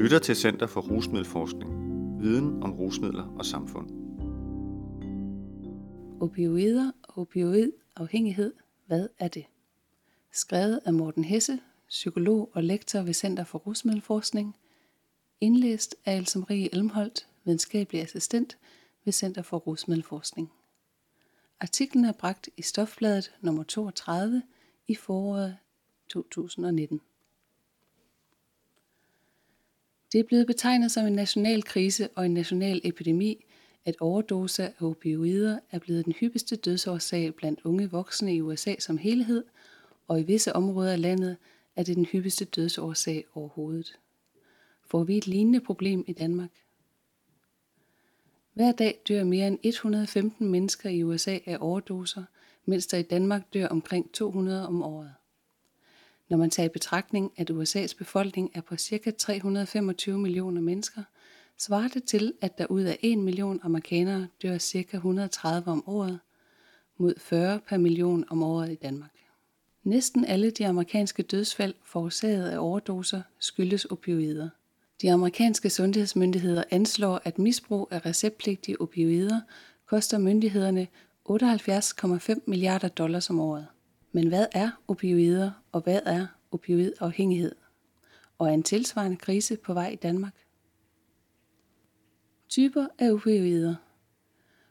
lytter til Center for Rusmiddelforskning. Viden om rusmidler og samfund. Opioider og opioidafhængighed. Hvad er det? Skrevet af Morten Hesse, psykolog og lektor ved Center for Rusmiddelforskning. Indlæst af Else Marie Elmholdt, videnskabelig assistent ved Center for Rusmiddelforskning. Artiklen er bragt i Stofbladet nummer 32 i foråret 2019. Det er blevet betegnet som en national krise og en national epidemi, at overdoser af opioider er blevet den hyppigste dødsårsag blandt unge voksne i USA som helhed, og i visse områder af landet er det den hyppigste dødsårsag overhovedet. Får vi et lignende problem i Danmark? Hver dag dør mere end 115 mennesker i USA af overdoser, mens der i Danmark dør omkring 200 om året. Når man tager i betragtning, at USA's befolkning er på ca. 325 millioner mennesker, svarer det til, at der ud af 1 million amerikanere dør ca. 130 om året, mod 40 per million om året i Danmark. Næsten alle de amerikanske dødsfald forårsaget af overdoser skyldes opioider. De amerikanske sundhedsmyndigheder anslår, at misbrug af receptpligtige opioider koster myndighederne 78,5 milliarder dollars om året. Men hvad er opioider, og hvad er opioidafhængighed? Og er en tilsvarende krise på vej i Danmark? Typer af opioider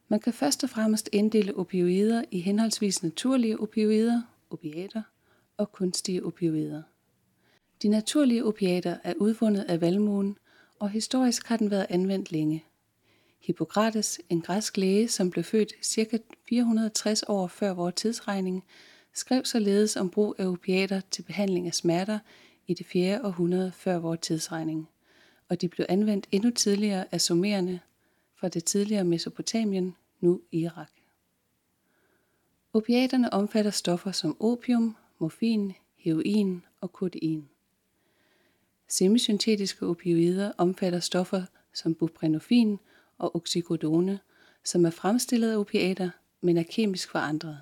Man kan først og fremmest inddele opioider i henholdsvis naturlige opioider, opiater, og kunstige opioider. De naturlige opiater er udvundet af valmuen, og historisk har den været anvendt længe. Hippokrates, en græsk læge, som blev født ca. 460 år før vores tidsregning, skrev således om brug af opiater til behandling af smerter i det 4. århundrede før vores tidsregning, og de blev anvendt endnu tidligere af sumererne fra det tidligere Mesopotamien, nu Irak. Opiaterne omfatter stoffer som opium, morfin, heroin og kodein. Semisyntetiske opioider omfatter stoffer som buprenorfin og oxycodone, som er fremstillet af opiater, men er kemisk forandret.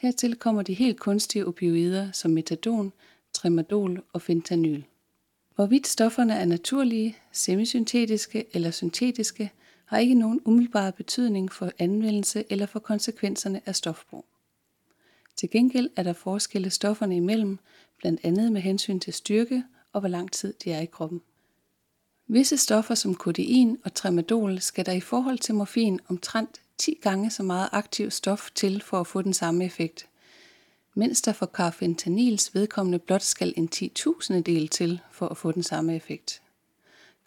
Hertil kommer de helt kunstige opioider som metadon, tramadol og fentanyl. Hvorvidt stofferne er naturlige, semisyntetiske eller syntetiske, har ikke nogen umiddelbar betydning for anvendelse eller for konsekvenserne af stofbrug. Til gengæld er der forskelle stofferne imellem, blandt andet med hensyn til styrke og hvor lang tid de er i kroppen. Visse stoffer som kodein og tramadol skal der i forhold til morfin omtrent 10 gange så meget aktiv stof til for at få den samme effekt, mens der for carfentanils vedkommende blot skal en 10.000 del til for at få den samme effekt.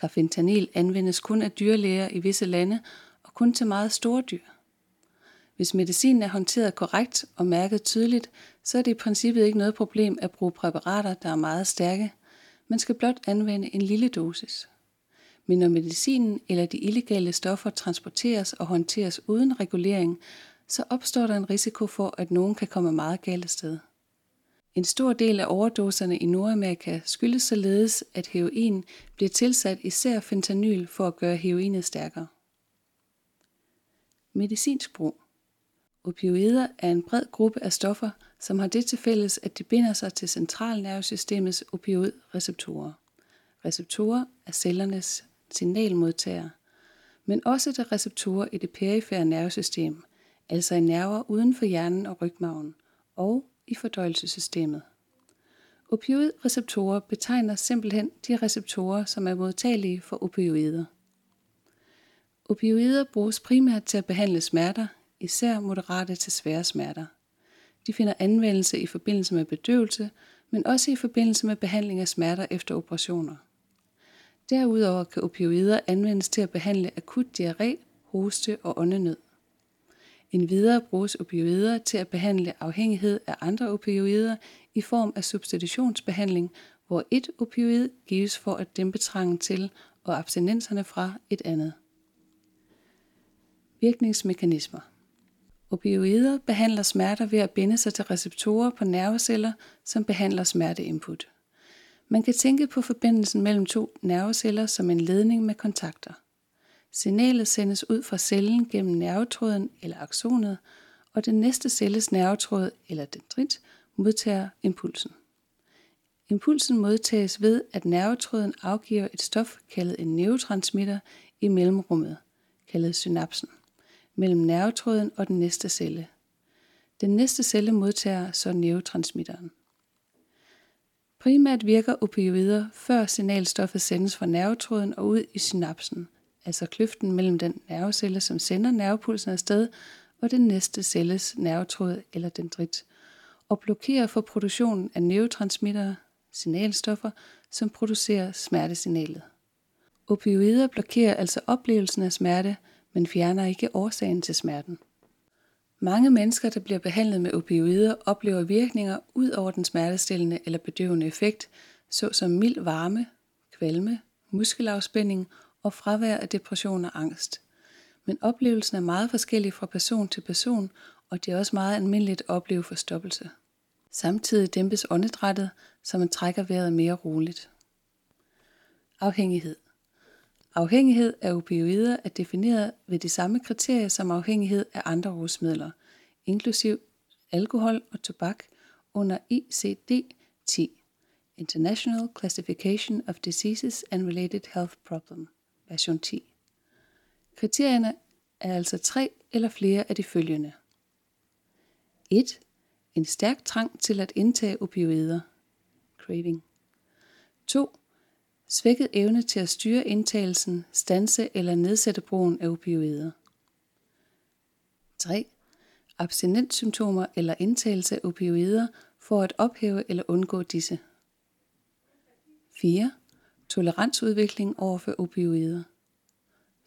Carfentanil anvendes kun af dyrlæger i visse lande og kun til meget store dyr. Hvis medicinen er håndteret korrekt og mærket tydeligt, så er det i princippet ikke noget problem at bruge præparater, der er meget stærke. Man skal blot anvende en lille dosis. Men når medicinen eller de illegale stoffer transporteres og håndteres uden regulering, så opstår der en risiko for, at nogen kan komme meget galt sted. En stor del af overdoserne i Nordamerika skyldes således, at heroin bliver tilsat især fentanyl for at gøre heroinet stærkere. Medicinsk brug Opioider er en bred gruppe af stoffer, som har det til fælles, at de binder sig til centralnervesystemets opioidreceptorer. Receptorer er cellernes signalmodtager, men også til receptorer i det perifære nervesystem, altså i nerver uden for hjernen og rygmagen, og i fordøjelsessystemet. Opioidreceptorer betegner simpelthen de receptorer, som er modtagelige for opioider. Opioider bruges primært til at behandle smerter, især moderate til svære smerter. De finder anvendelse i forbindelse med bedøvelse, men også i forbindelse med behandling af smerter efter operationer. Derudover kan opioider anvendes til at behandle akut diarré, hoste og åndenød. En videre bruges opioider til at behandle afhængighed af andre opioider i form af substitutionsbehandling, hvor et opioid gives for at dæmpe trangen til og abstinenserne fra et andet. Virkningsmekanismer Opioider behandler smerter ved at binde sig til receptorer på nerveceller, som behandler smerteinput. Man kan tænke på forbindelsen mellem to nerveceller som en ledning med kontakter. Signalet sendes ud fra cellen gennem nervetråden eller aksonet, og den næste celles nervetråd eller dendrit modtager impulsen. Impulsen modtages ved, at nervetråden afgiver et stof kaldet en neurotransmitter i mellemrummet, kaldet synapsen, mellem nervetråden og den næste celle. Den næste celle modtager så neurotransmitteren. Primært virker opioider, før signalstoffet sendes fra nervetråden og ud i synapsen, altså kløften mellem den nervecelle, som sender nervepulsen afsted, og den næste celles nervetråd eller dendrit, og blokerer for produktionen af neurotransmittere, signalstoffer, som producerer smertesignalet. Opioider blokerer altså oplevelsen af smerte, men fjerner ikke årsagen til smerten. Mange mennesker, der bliver behandlet med opioider, oplever virkninger ud over den smertestillende eller bedøvende effekt, såsom mild varme, kvalme, muskelafspænding og fravær af depression og angst. Men oplevelsen er meget forskellig fra person til person, og det er også meget almindeligt at opleve forstoppelse. Samtidig dæmpes åndedrættet, så man trækker vejret mere roligt. Afhængighed Afhængighed af opioider er defineret ved de samme kriterier som afhængighed af andre rusmidler, inklusiv alkohol og tobak under ICD-10, International Classification of Diseases and Related Health Problem, version 10. Kriterierne er altså tre eller flere af de følgende. 1. En stærk trang til at indtage opioider, craving. 2 svækket evne til at styre indtagelsen, stanse eller nedsætte brugen af opioider. 3. Abstinenssymptomer eller indtagelse af opioider for at ophæve eller undgå disse. 4. Toleransudvikling over for opioider.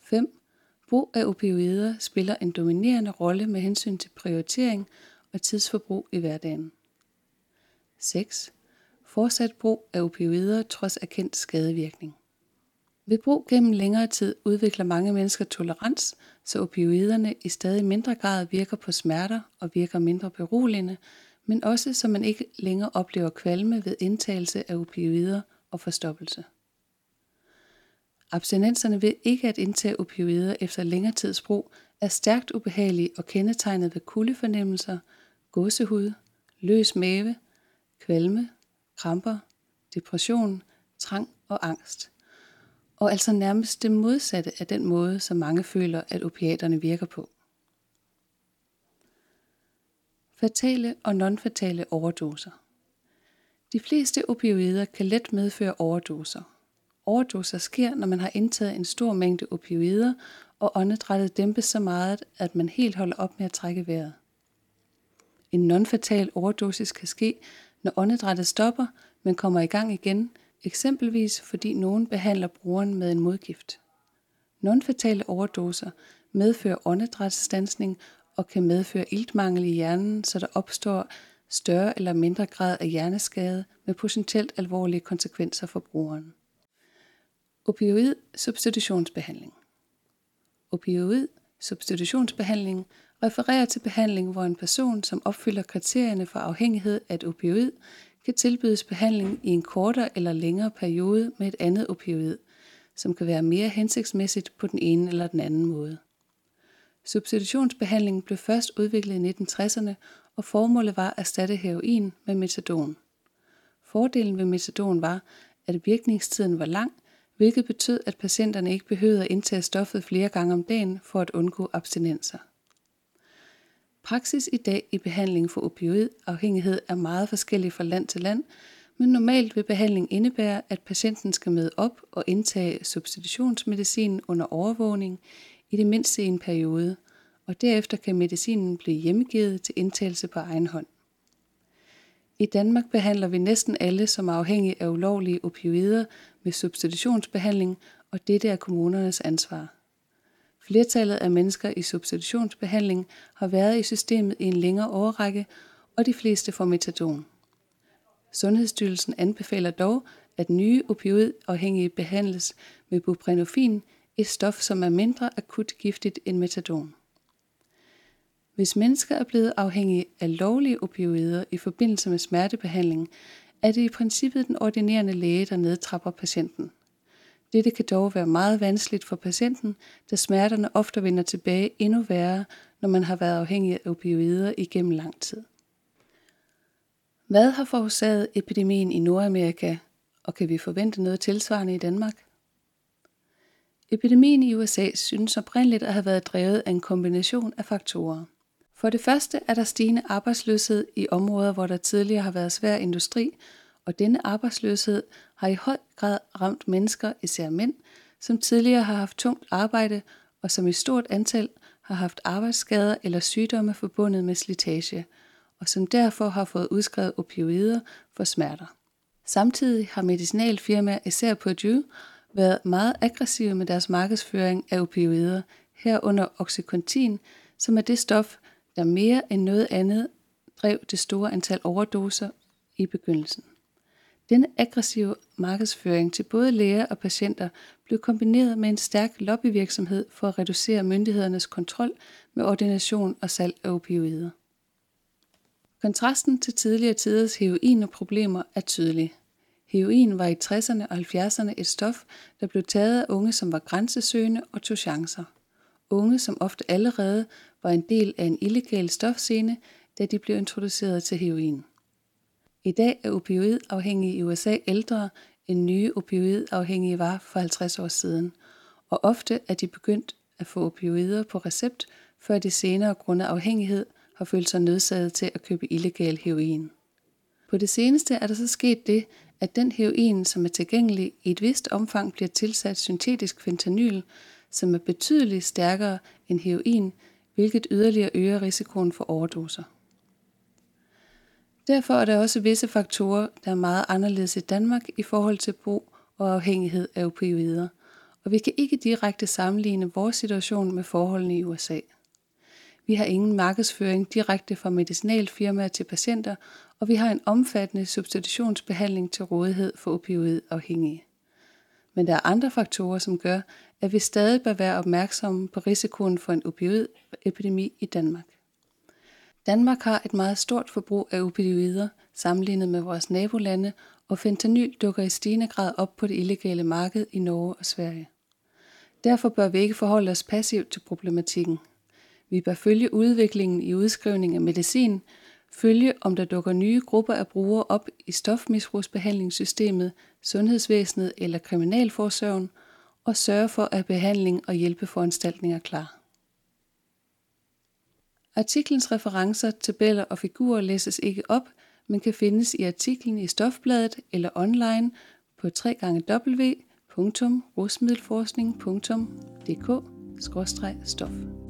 5. Brug af opioider spiller en dominerende rolle med hensyn til prioritering og tidsforbrug i hverdagen. 6 fortsat brug af opioider trods erkendt skadevirkning. Ved brug gennem længere tid udvikler mange mennesker tolerans, så opioiderne i stadig mindre grad virker på smerter og virker mindre beroligende, men også så man ikke længere oplever kvalme ved indtagelse af opioider og forstoppelse. Abstinenserne ved ikke at indtage opioider efter længere tids brug er stærkt ubehagelige og kendetegnet ved kuldefornemmelser, gåsehud, løs mave, kvalme, kramper, depression, trang og angst. Og altså nærmest det modsatte af den måde, som mange føler, at opiaterne virker på. Fatale og nonfatale overdoser. De fleste opioider kan let medføre overdoser. Overdoser sker, når man har indtaget en stor mængde opioider, og åndedrættet dæmpes så meget, at man helt holder op med at trække vejret. En nonfatal overdosis kan ske, når åndedrættet stopper, men kommer i gang igen, eksempelvis fordi nogen behandler brugeren med en modgift. Nonfatale overdoser medfører åndedrætsstansning og kan medføre iltmangel i hjernen, så der opstår større eller mindre grad af hjerneskade med potentielt alvorlige konsekvenser for brugeren. Opioid substitutionsbehandling Opioid substitutionsbehandling refererer til behandling, hvor en person, som opfylder kriterierne for afhængighed af et opioid, kan tilbydes behandling i en kortere eller længere periode med et andet opioid, som kan være mere hensigtsmæssigt på den ene eller den anden måde. Substitutionsbehandlingen blev først udviklet i 1960'erne, og formålet var at erstatte heroin med metadon. Fordelen ved metadon var, at virkningstiden var lang, hvilket betød, at patienterne ikke behøvede at indtage stoffet flere gange om dagen for at undgå abstinenser. Praksis i dag i behandling for opioidafhængighed er meget forskellig fra land til land, men normalt vil behandling indebære, at patienten skal møde op og indtage substitutionsmedicin under overvågning i det mindste i en periode, og derefter kan medicinen blive hjemmegivet til indtagelse på egen hånd. I Danmark behandler vi næsten alle, som er afhængige af ulovlige opioider med substitutionsbehandling, og dette er kommunernes ansvar. Flertallet af mennesker i substitutionsbehandling har været i systemet i en længere årrække, og de fleste får metadon. Sundhedsstyrelsen anbefaler dog, at nye opioidafhængige behandles med buprenorfin, et stof, som er mindre akut giftigt end metadon. Hvis mennesker er blevet afhængige af lovlige opioider i forbindelse med smertebehandling, er det i princippet den ordinerende læge, der nedtrapper patienten. Dette kan dog være meget vanskeligt for patienten, da smerterne ofte vender tilbage endnu værre, når man har været afhængig af opioider igennem lang tid. Hvad har forårsaget epidemien i Nordamerika, og kan vi forvente noget tilsvarende i Danmark? Epidemien i USA synes oprindeligt at have været drevet af en kombination af faktorer. For det første er der stigende arbejdsløshed i områder, hvor der tidligere har været svær industri, og denne arbejdsløshed har i høj grad ramt mennesker, især mænd, som tidligere har haft tungt arbejde og som i stort antal har haft arbejdsskader eller sygdomme forbundet med slitage, og som derfor har fået udskrevet opioider for smerter. Samtidig har medicinalfirmaer, især Purdue, været meget aggressive med deres markedsføring af opioider, herunder Oxycontin, som er det stof, der mere end noget andet drev det store antal overdoser i begyndelsen. Denne aggressive markedsføring til både læger og patienter blev kombineret med en stærk lobbyvirksomhed for at reducere myndighedernes kontrol med ordination og salg af opioider. Kontrasten til tidligere tiders heroinproblemer er tydelig. Heroin var i 60'erne og 70'erne et stof, der blev taget af unge, som var grænsesøgende og tog chancer. Unge, som ofte allerede var en del af en illegal stofscene, da de blev introduceret til heroin. I dag er opioidafhængige i USA ældre end nye opioidafhængige var for 50 år siden, og ofte er de begyndt at få opioider på recept, før de senere grundet afhængighed har følt sig nødsaget til at købe illegal heroin. På det seneste er der så sket det, at den heroin, som er tilgængelig i et vist omfang, bliver tilsat syntetisk fentanyl, som er betydeligt stærkere end heroin, hvilket yderligere øger risikoen for overdoser. Derfor er der også visse faktorer, der er meget anderledes i Danmark i forhold til brug og afhængighed af opioider, og vi kan ikke direkte sammenligne vores situation med forholdene i USA. Vi har ingen markedsføring direkte fra medicinalfirmaer til patienter, og vi har en omfattende substitutionsbehandling til rådighed for opioidafhængige. Men der er andre faktorer, som gør, at vi stadig bør være opmærksomme på risikoen for en opioidepidemi i Danmark. Danmark har et meget stort forbrug af opioider sammenlignet med vores nabolande, og fentanyl dukker i stigende grad op på det illegale marked i Norge og Sverige. Derfor bør vi ikke forholde os passivt til problematikken. Vi bør følge udviklingen i udskrivning af medicin, følge om der dukker nye grupper af brugere op i stofmisbrugsbehandlingssystemet, sundhedsvæsenet eller kriminalforsorgen, og sørge for, at behandling og hjælpeforanstaltninger er klar. Artiklens referencer, tabeller og figurer læses ikke op, men kan findes i artiklen i Stofbladet eller online på www.rusmiddelforskning.dk-stof.